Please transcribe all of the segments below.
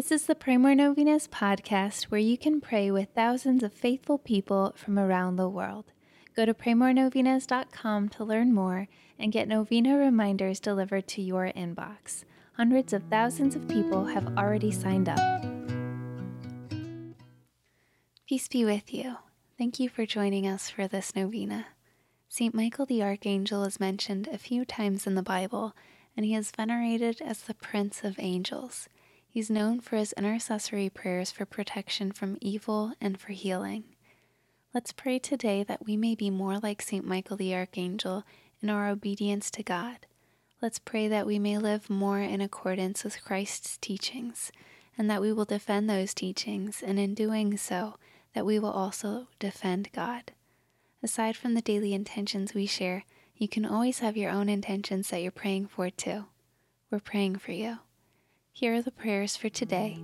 This is the Pray More Novenas podcast where you can pray with thousands of faithful people from around the world. Go to praymorenovenas.com to learn more and get novena reminders delivered to your inbox. Hundreds of thousands of people have already signed up. Peace be with you. Thank you for joining us for this novena. St. Michael the Archangel is mentioned a few times in the Bible, and he is venerated as the Prince of Angels. He's known for his intercessory prayers for protection from evil and for healing. Let's pray today that we may be more like St. Michael the Archangel in our obedience to God. Let's pray that we may live more in accordance with Christ's teachings, and that we will defend those teachings, and in doing so, that we will also defend God. Aside from the daily intentions we share, you can always have your own intentions that you're praying for too. We're praying for you. Here are the prayers for today,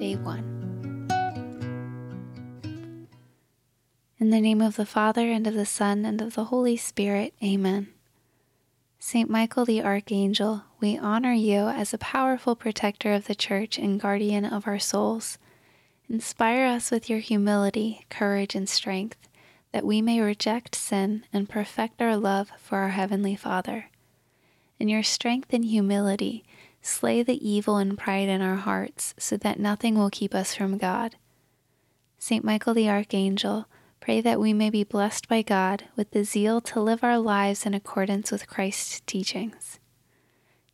day one. In the name of the Father, and of the Son, and of the Holy Spirit, Amen. Saint Michael the Archangel, we honor you as a powerful protector of the Church and guardian of our souls. Inspire us with your humility, courage, and strength, that we may reject sin and perfect our love for our Heavenly Father. In your strength and humility, slay the evil and pride in our hearts, so that nothing will keep us from God. Saint Michael the Archangel, Pray that we may be blessed by God with the zeal to live our lives in accordance with Christ's teachings.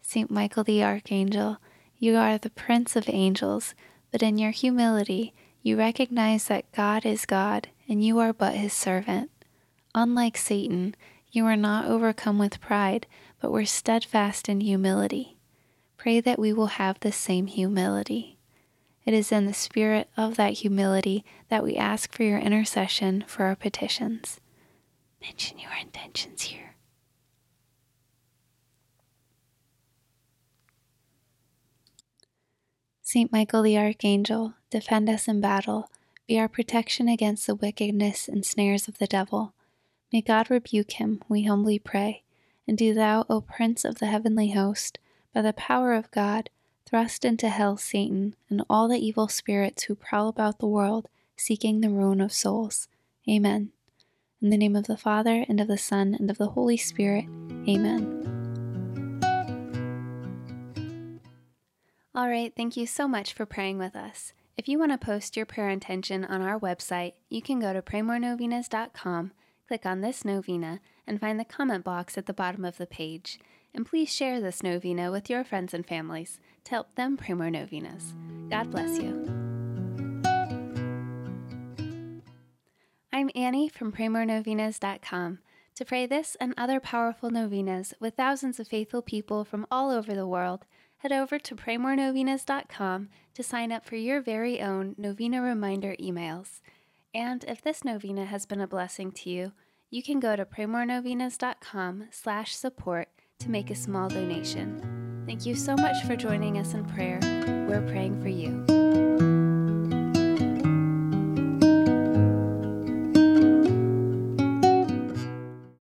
Saint Michael the Archangel, you are the Prince of angels, but in your humility, you recognize that God is God and you are but his servant. Unlike Satan, you are not overcome with pride, but were steadfast in humility. Pray that we will have the same humility. It is in the spirit of that humility that we ask for your intercession for our petitions. Mention your intentions here. Saint Michael the Archangel, defend us in battle, be our protection against the wickedness and snares of the devil. May God rebuke him, we humbly pray. And do thou, O Prince of the heavenly host, by the power of God, Thrust into hell Satan and all the evil spirits who prowl about the world seeking the ruin of souls. Amen. In the name of the Father, and of the Son, and of the Holy Spirit. Amen. All right, thank you so much for praying with us. If you want to post your prayer intention on our website, you can go to praymorenovenas.com, click on this novena, and find the comment box at the bottom of the page. And please share this novena with your friends and families to help them pray more novenas. God bless you. I'm Annie from PrayMoreNovenas.com. To pray this and other powerful novenas with thousands of faithful people from all over the world, head over to PrayMoreNovenas.com to sign up for your very own novena reminder emails. And if this novena has been a blessing to you, you can go to PrayMoreNovenas.com slash support to make a small donation. Thank you so much for joining us in prayer. We're praying for you.